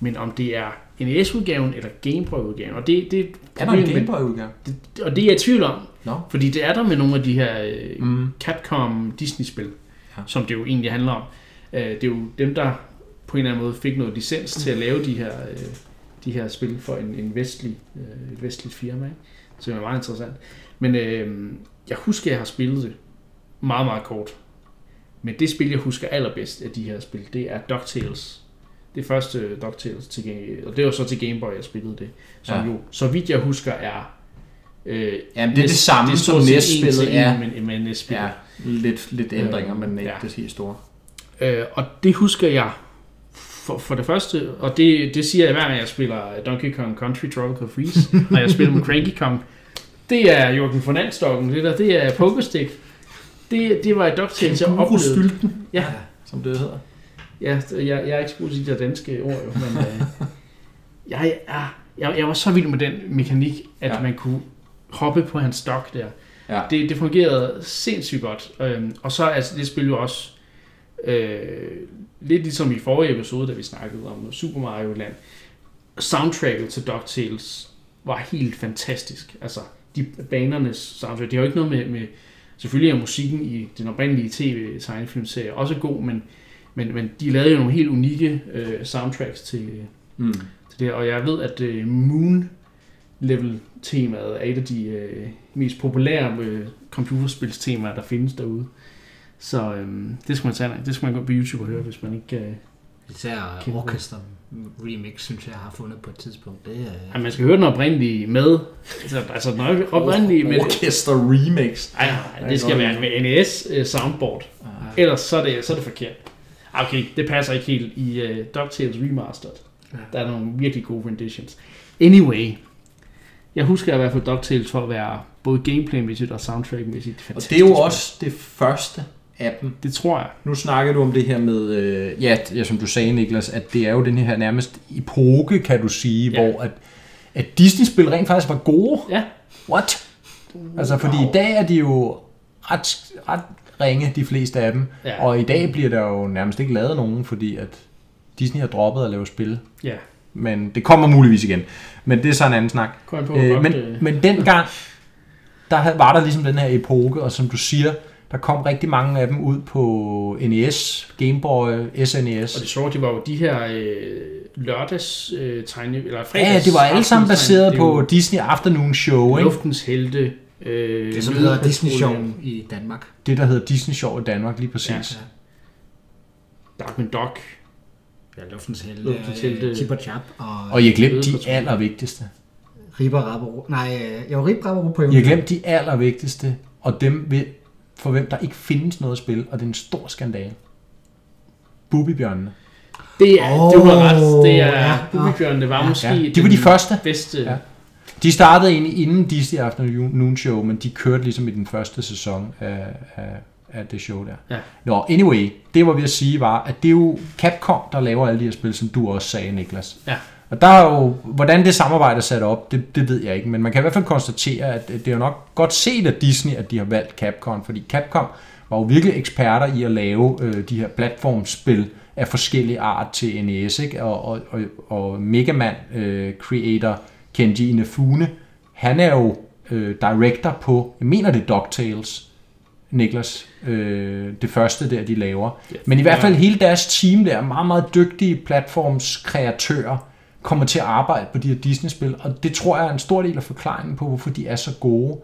men om det er NES-udgaven eller Game Boy-udgaven, og det, det Er der en Game Boy-udgave? det, og det er jeg i tvivl om, Nå. fordi det er der med nogle af de her øh, Mm. Capcom Disney-spil, Ja. som det jo egentlig handler om. Øh, det er jo dem, der på en eller anden måde fik noget licens til at lave de her, øh, de her spil for en, en vestlig, øh, et vestligt firma, ikke? Så det er meget interessant. Men øh, jeg husker, at jeg har spillet det meget, meget kort. Men det spil, jeg husker allerbedst af de her spil, det er DuckTales. Det første DuckTales til Game, og det var så til Game Boy, jeg spillede det. Som ja. Jo, så vidt jeg husker, er Øh, Jamen, det er det samme, er som NES-spillet er. en Med, med NES-spillet. Ja, lidt, lidt ændringer, Øh, men ikke ja. det helt store. Øh, og det husker jeg for, for det første, og det, det siger jeg hver gang jeg spiller Donkey Kong Country Tropical Freeze, og jeg spiller med Cranky Kong. Det er Jørgen Fernandstokken, det der, det er Pokestick. Det, det var et DuckTales, jeg oplevede. Ja, som det hedder. Ja jeg, jeg er ikke så god til de der danske ord, jo, men øh, jeg, er, jeg, jeg var så vild med den mekanik, at Ja. man kunne hoppe på hans stok der. Ja. Det, det fungerede sindssygt godt. Øhm, og så er altså, det spil jo også øh, lidt ligesom i forrige episode, da vi snakkede om Super Mario Land. Soundtracket til DuckTales var helt fantastisk. Altså, de banernes soundtrack, det har jo ikke noget med, med selvfølgelig er musikken i den oprindelige tv-tegnefilmserie også god, men, men, men de lavede jo nogle helt unikke øh, soundtracks til, Mm. til det, og jeg ved, at øh, Moon Level temaet er et af de øh, mest populære øh, computerspilstemaer, der findes derude. Så øh, det skal man tage, det skal man gå på YouTube og høre, hvis man ikke... Øh, Især Kæmpe. Orchestra Remix, synes jeg, har fundet på et tidspunkt. Det er... ja, man skal høre den oprindelige med. Altså, altså den oprindelige med... Orchester Remix. Nej, nej, det skal være med NES øh, soundboard. Ellers så er det, så er det forkert. Okay, det passer ikke helt i uh, DuckTales Remastered. Der er nogle virkelig gode renditions. Anyway, jeg husker i hvert fald DuckTales for at være både gameplaymæssigt og soundtrackmæssigt Og fantastisk. det er jo også det første af dem. Det tror jeg. Nu snakker du om det her med, øh, ja, ja, som du sagde, Niklas, at det er jo den her nærmest epoke, kan du sige, Ja. ja. hvor at, at Disney-spil rent faktisk var gode. Ja. What? Altså, fordi i dag er de jo ret, ret ringe, de fleste af dem. Ja. Og i dag bliver der jo nærmest ikke lavet nogen, fordi at Disney har droppet at lave spil. Ja. Men det kommer muligvis igen. Men det er så en anden snak. Kom på, Øh, men, øh, men dengang, der var der ligesom den her epoke, og som du siger, der kom rigtig mange af dem ud på NES, Game Boy, SNES. Og det sjove, det var jo de her øh, lørdags øh, tegne, eller fredags Ja, det var alle sammen baseret Det er jo på Disney Afternoon Show, ikke? Luftens helte. Øh, Det, som hedder Disney Show i Danmark. Det, der hedder Disney Show i Danmark, lige præcis. Ja. Ja. Darkwing Duck. Ja, Luftens Helte, Luftens Helte. øh, Chip og Chap og, Og I har glemt de allervigtigste. Ripper Rapper. Nej, øh, jo, Ripper Rapper på I har glemt de allervigtigste, og dem, ved- for hvem der ikke findes noget spil, og det er en stor skandale. Bubibjørnene. Det er, oh, det var ret. Det er ja. ja, Bubibjørn, det var måske Ja, de var de første. bedste. Ja. De startede egentlig inden Disney Afternoon Show, men de kørte ligesom i den første sæson af, af, af det show der. Ja. Nå, anyway, det var ved at sige var, at det er jo Capcom, der laver alle de her spil, som du også sagde, Niklas. Ja. Og der er jo, hvordan det samarbejde er sat op, det, det ved jeg ikke, men man kan i hvert fald konstatere, at det er jo nok godt set af Disney, at de har valgt Capcom, fordi Capcom var jo virkelig eksperter i at lave øh, de her platformspil af forskellige art til NES, ikke? Og, og, og, og Mega Man øh, creator Kenji Inafune, han er jo øh, director på, jeg mener det DuckTales, Niklas, øh, det første der, de laver. Ja. Men i hvert fald hele deres team der, meget, meget dygtige platformskreatører, kommer til at arbejde på de her Disney-spil, og det tror jeg er en stor del af forklaringen på, hvorfor de er så gode.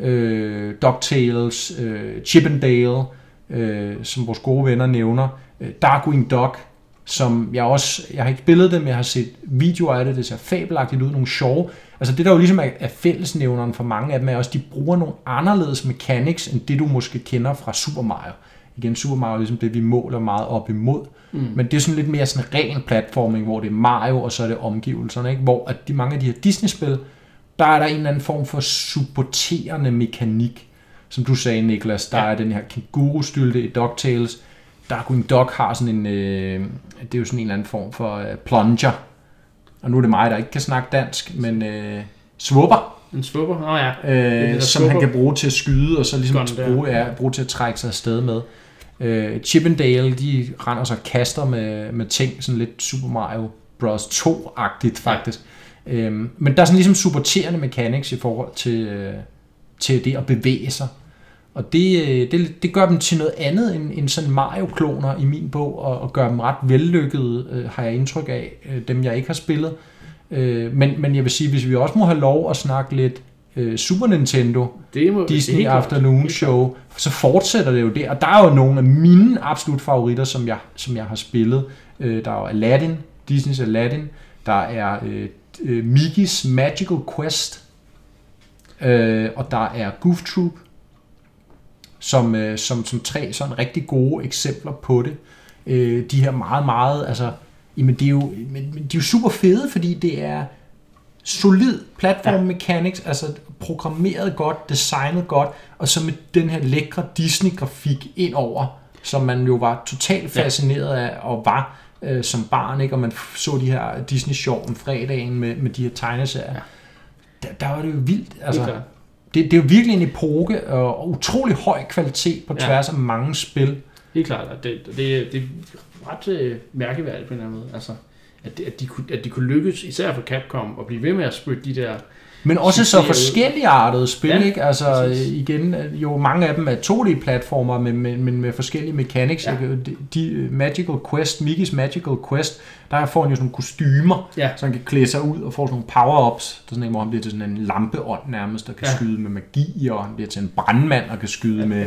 Øh, DuckTales, øh, Chip and Dale, øh, som vores gode venner nævner, øh, Darkwing Duck, som jeg også, jeg har ikke spillet det, men jeg har set videoer af det, det ser fabelagtigt ud, nogle sjove. Altså det der jo ligesom er, er fællesnævneren for mange af dem, er også, at de bruger nogle anderledes mechanics, end det du måske kender fra Super Mario. Igen, Super Mario er ligesom det, vi måler meget op imod. Mm. Men det er sådan lidt mere sådan ren platforming, hvor det er Mario, og så er det omgivelserne, ikke? Hvor at de mange af de her Disney-spil, der er der en eller anden form for supporterende mekanik. Som du sagde, Niklas, der ja. Er den her kænguru-stylte i DuckTales. Darkwing Duck har sådan en, øh, det er jo sådan en eller anden form for øh, plunger. Og nu er det mig, der ikke kan snakke dansk, men øh, swupper, En svupper? Nå ja. øh, som han swupper. kan bruge til at skyde, og så ligesom der. bruge, ja, bruge til at trække sig afsted med. Øh, Chip and Dale, de render sig kaster med, med ting, sådan lidt Super Mario Bros. 2-agtigt faktisk. Ja. Øhm, men der er sådan ligesom supporterende mechanics i forhold til, øh, til det at bevæge sig. Og det, øh, det, det gør dem til noget andet end, end sådan Mario-kloner i min bog, og, og gør dem ret vellykkede, øh, har jeg indtryk af, øh, dem jeg ikke har spillet. Øh, men, men jeg vil sige, hvis vi også må have lov at snakke lidt øh, Super Nintendo, Det må, Disney klart. Afternoon Show, så fortsætter det jo det. Og der er jo nogle af mine absolut favoritter, som jeg, som jeg har spillet. Øh, der er jo Aladdin, Disney's Aladdin. Der er øh, Mickey's Magical Quest. øh, og der er Goof Troop, som, øh, som, som tre sådan rigtig gode eksempler på det. Øh, de her meget, meget, altså, jamen de er, jo, men, de er jo super fede, fordi det er solid platform ja. mechanics, altså programmeret godt, designet godt, og så med den her lækre Disney-grafik ind over, som man jo var totalt fascineret af, og var øh, som barn, ikke? og man så de her Disney-show om fredagen med, med de her tegneserier. Ja. Der, der var det jo vildt. Altså, klart. Det, det er jo virkelig en epoke, og, utrolig høj kvalitet på Ja. tværs af mange spil. Helt klart, og det, det, det er ret øh, mærkeværdigt på en eller anden måde. Altså, at, de, at, de kunne, at de kunne lykkes, især for Capcom, at blive ved med at spytte de der... Men også så forskellige artede spil, Ja, ikke? Altså præcis. igen, jo mange af dem er 2D-platformer, men, men, men med forskellige mechanics. Ja. Ja. De, de øh, Magical Quest, Mickey's Magical Quest, der får han jo sådan nogle kostymer, Ja. så han kan klæde sig ud og får sådan nogle power-ups. Der er sådan en, hvor han bliver til sådan en lampeånd nærmest, der kan Ja. skyde med magi, og han bliver til en brandmand og kan skyde Ja, med,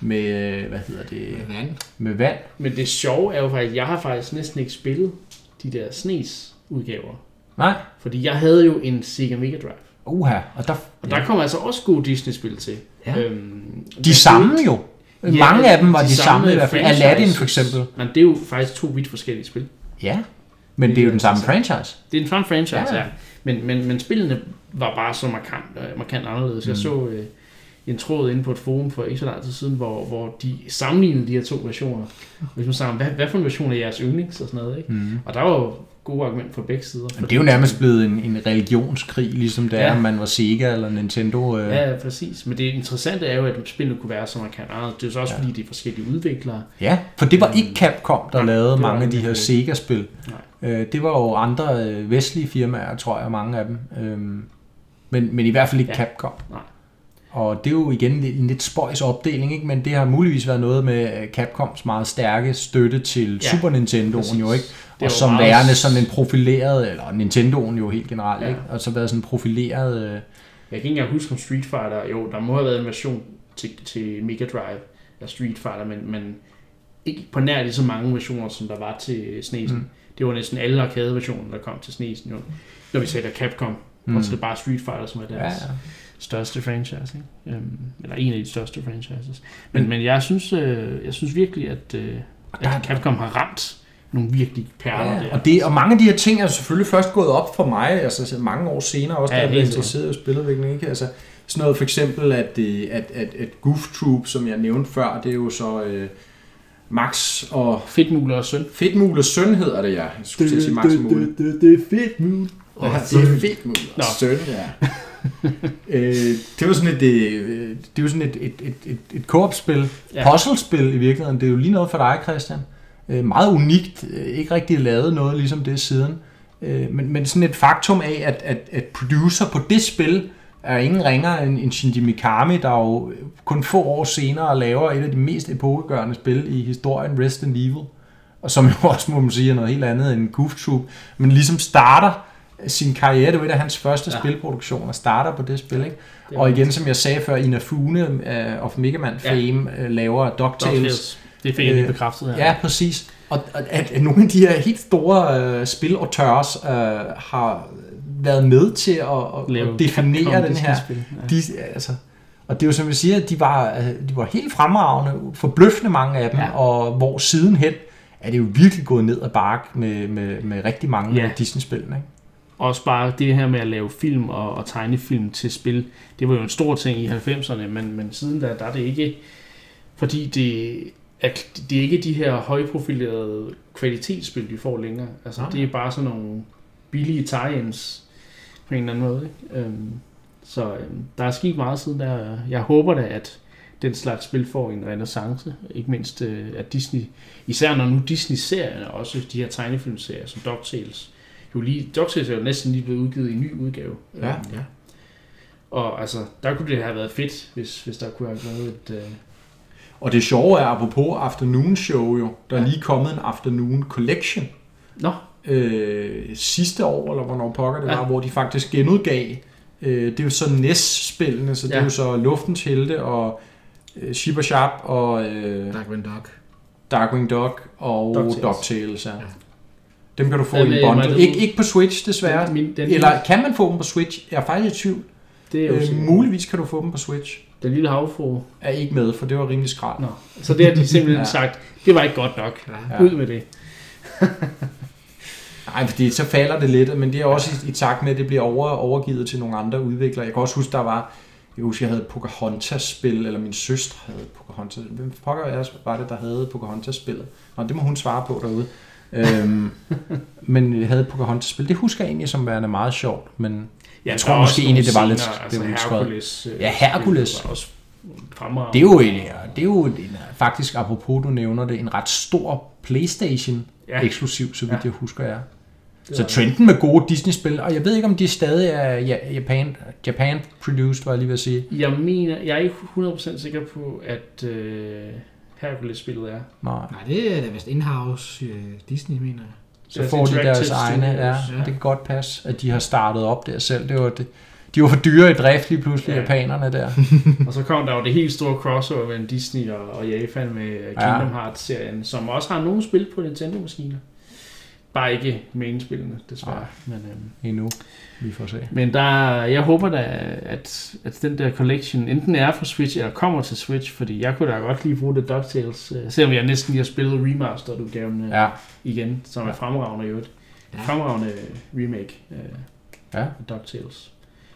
med, øh, hvad hedder det, Vand. med vand. Men det sjove er jo faktisk, at jeg har faktisk næsten ikke spillet de der snes udgaver. Nej, Fordi jeg havde jo en Sega Mega Drive. Uha, og der, Og der kom altså også gode Disney-spil til. Ja. Øhm, de samme jo. Ja, Mange af dem var de, de samme, samme i hvert fald. Aladdin for eksempel. Men det er jo faktisk to vidt forskellige spil. Ja, men det er jo den samme franchise. Det er en fun franchise, ja. Ja. ja. Men, men, men spillene var bare så markant, øh, markant anderledes. Mm. Jeg så øh, en tråd inde på et forum for ikke så lang tid siden, hvor, hvor de sammenlignede de her to versioner. Hvis man sagde, hvad, hvad for en version er jeres yndlings og sådan noget, ikke? Mm. Og der var jo gode argumenter fra begge sider. Men det er jo nærmest blevet en, en religionskrig, ligesom det Ja. er, om man var Sega eller Nintendo. Øh. Ja, præcis. Men det interessante er jo, at spillene kunne være så markant anderledes. Det er jo så også, ja. Ja. fordi det er forskellige udviklere. ja, for det var ikke Capcom, der Nej, lavede mange af de her. Sega-spil. Øh, det var jo andre øh, vestlige firmaer, tror jeg, mange af dem. Øhm, men, men i hvert fald ikke Ja. ja. Capcom. Nej. Og det er jo igen en lidt spøjs opdeling, ikke? men det har muligvis været noget med øh, Capcoms meget stærke støtte til Ja, Super Nintendo'en jo, ikke? Og som meget- værende sådan en profileret, eller Nintendoen jo helt generelt, Ja. ikke? Og så været sådan en profileret... Øh, Jeg kan ikke engang huske om Street Fighter. Jo, der må have været en version til, til Mega Drive af Street Fighter, men, men ikke på nær lige så mange versioner, som der var til SNES'en. Mm. Det var næsten alle arcade-versioner, der kom til SNES'en. Jo. Når vi taler Capcom, mm. og så er det bare Street Fighter, som er deres ja, ja. Ja. største franchise. Ikke? Øhm, eller en af de største franchises. Men, men jeg, synes, øh, jeg synes virkelig, at, øh, der- at Capcom har ramt nogle virkelig perler Ja, der. og, det, og mange af de her ting er selvfølgelig først gået op for mig, altså så mange år senere, også Ja, da jeg blev interesseret i spiludvikling. Ikke? Altså, sådan noget for eksempel, at, det- at, at, at Goof Troop, som jeg nævnte før, det er jo så øh, Max og Fedtmuler og søn. Fedtmules søn hedder det, ja. Jeg skulle at sige Max og Mule. det er Fedtmule. Ja, det er Fedtmules Nå. søn, ja. øh, det var sådan et, øh, det var sådan et, et, et, et, et co-op-spil, Ja. ja. puzzle-spil i virkeligheden. Det er jo lige noget for dig, Christian. Øh, meget unikt, øh, ikke rigtig lavet noget ligesom det siden. Øh, men, men sådan et faktum af, at, at, at producer på det spil er ingen ringer end, end Shinji Mikami, der jo kun få år senere laver et af de mest epokegørende spil i historien, Resident Evil. Og som jo også, må man sige, er noget helt andet end Goof Troop. Men ligesom starter sin karriere, det var et af hans første Ja. spilproduktioner, starter på det spil, ikke? Det Og igen, som jeg sagde før, Inafune uh, of Mega Man Ja. fame uh, laver DuckTales. DuckTales. Det fik jeg lige Øh, bekræftet her. Ja, præcis. Og og at, at nogle af de her helt store uh, spilauteurs uh, har været med til at, at, Lave at definere den her... Disney-spil. Ja. De, altså, og det er jo som jeg siger, de var, øh, de var helt fremragende, forbløffende mange af dem, Ja. og hvor sidenhen er det jo virkelig gået ned ad bark med, med, med rigtig mange Ja. ja. Disney-spillene. Ikke? Også bare det her med at lave film og, og tegnefilm til spil, det var jo en stor ting i 90'erne, men, men siden da, der er det ikke, fordi det er, det er ikke de her højprofilerede kvalitetsspil, vi får længere. Altså, Nej. det er bare sådan nogle billige tie-ins på en eller anden måde. Ikke? Øhm, så øhm, der er sket meget siden der. Jeg håber da, at den slags spil får en renaissance. Ikke mindst øh, at Disney, især når nu Disney-serierne, også de her tegnefilmserier som DuckTales, jo lige, DuckTales er jo næsten lige blevet udgivet i en ny udgave. Øhm, ja. Og altså, der kunne det have været fedt, hvis, hvis der kunne have været et... Øh, Og det sjove er, apropos Afternoon Show jo, der er Ja. lige kommet en Afternoon Collection Nå, øh, sidste år, eller hvornår pokker det Ja. var, hvor de faktisk genudgav. Øh, det er jo så NES-spillene, så det Ja. er jo så Luftens Helte og øh, Shibba Sharp og øh, Darkwing Dog. Darkwing Dog og DuckTales. DuckTales. DuckTales ja. Dem kan du få Ja, i bundle. Ikke, ikke på Switch, desværre. Den, min, den, Eller kan man få dem på Switch? Jeg er faktisk i tvivl. Det er jo Øh, muligvis kan du få dem på Switch. Den lille havfru. Er ikke med, for det var rimelig skrald. Nå. Så det har de simpelthen Ja. sagt, det var ikke godt nok. Ja. Ud med det. Nej, fordi så falder det lidt, men det er også i, i takt med, at det bliver over, overgivet til nogle andre udviklere. Jeg kan også huske, der var, jeg husker, jeg havde Pocahontas-spil, eller min søster havde Pocahontas. Hvem pokker er- var det, der havde Pocahontas-spillet? Nå, det må hun svare på derude. Øhm, men jeg havde et Pocahontas-spil. Det husker jeg egentlig som værende meget sjovt, men Ja, Jeg tror måske egentlig, det var lidt- det altså var lidt skørt. Hercules. øh, Ja, Hercules. spillet var også fremragende. det er jo, en, det er jo en, faktisk, apropos du nævner det, en ret stor Playstation Ja. eksklusiv, så vidt Ja. jeg husker jeg. Så trenden med gode Disney-spil, og jeg ved ikke, om de stadig er ja- Japan, Japan produced, var jeg lige ved at sige. Jeg mener, jeg er ikke 100% sikker på, at øh, Hercules-spillet er. Nej. Nej, det er da vist in-house øh, Disney, mener jeg. Så Deres får de deres egne, ja, Studios, det kan godt passe, at de har startet op der selv. Det var det. De var for dyre i drift lige pludselig, Ja. japanerne der. Og så kom der jo det helt store crossover mellem Disney og, og Japan med øh, Kingdom Hearts-serien, som også har nogle spil på Nintendo-maskiner. Bare ikke main-spillene, desværre. Nej. Men, øhm, Endnu. Vi får se. men der, jeg håber da, at, at den der collection enten er på Switch, eller kommer til Switch, fordi jeg kunne da godt lige bruge det DuckTales, øh, selvom jeg næsten lige har spillet remastered-udgaven øh, Ja, igen, som er Ja. fremragende i øvrigt. Ja. Fremragende remake øh, ja. af DuckTales,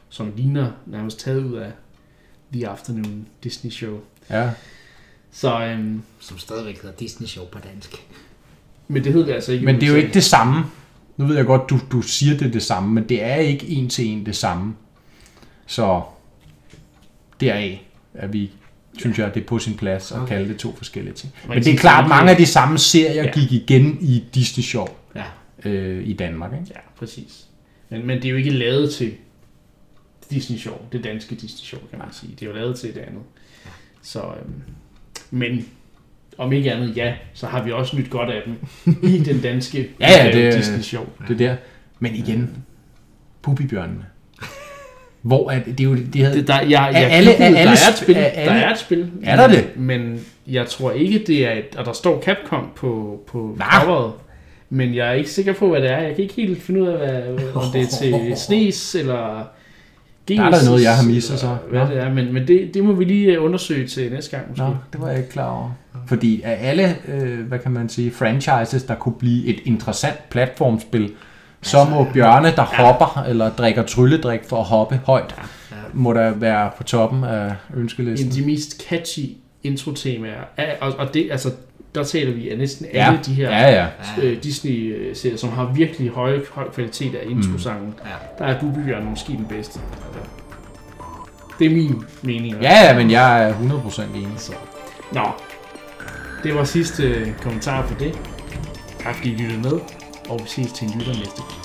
som ligner nærmest taget ud af The Afternoon Disney Show. ja. Så, øhm, Som stadigvæk hedder Disney Show på dansk. Men det hed det altså ikke. Men det er jo ikke det samme. Nu ved jeg godt, du, du siger det det samme, men det er ikke en til en det samme. Så deraf er vi, synes jeg, det er på sin plads at Okay. kalde det to forskellige ting. Men det er klart, at- mange af de samme serier Ja. gik igen i Disney Show Ja. øh, i Danmark. Ikke? Ja, præcis. Men, men det er jo ikke lavet til Disney Show, det danske Disney Show, kan man sige. Det er jo lavet til det andet. Så, øhm, men om ikke andet, ja, så har vi også nyt godt af dem i den danske Ja, ja, det- Disney Show. Det der. Men igen, Pupibjørnene. Hvor er det? Det er jo, de havde, Det, der, jeg, jeg, Er alle- er alle der er et sp- spil. er alle- der er et spil. Er der det? Men jeg tror ikke, det er et... Og der står Capcom på, på coveret. Men jeg er ikke sikker på, hvad det er. Jeg kan ikke helt finde ud af, hvad, om det er til SNES eller Der er der noget, jeg har misset, så. Hvad Nå. det er. Men, men det, det må vi lige øh, undersøge til næste gang måske. Nå, det var jeg ikke klar over. Fordi af alle, øh, hvad kan man sige, franchises, der kunne blive et interessant platformspil, så må bjørne, der ja. hopper eller drikker trylledrik for at hoppe højt, Ja. må der være på toppen af En af ønskelisten. de mest catchy intro-temaer. er- Og, og det, altså, der taler vi af næsten Ja, alle de her ja, ja. Ja. øh, Disney-serier, som har virkelig høj, høj kvalitet af introsangen. Ja. Der er Dubibjørn måske den bedste. Det er min mening. Ja, ja, men jeg er 100% enig. Så. Nå, det var sidste øh, kommentar for det. Tak fordi I lyttede med, og vi ses til en lytter næste gang.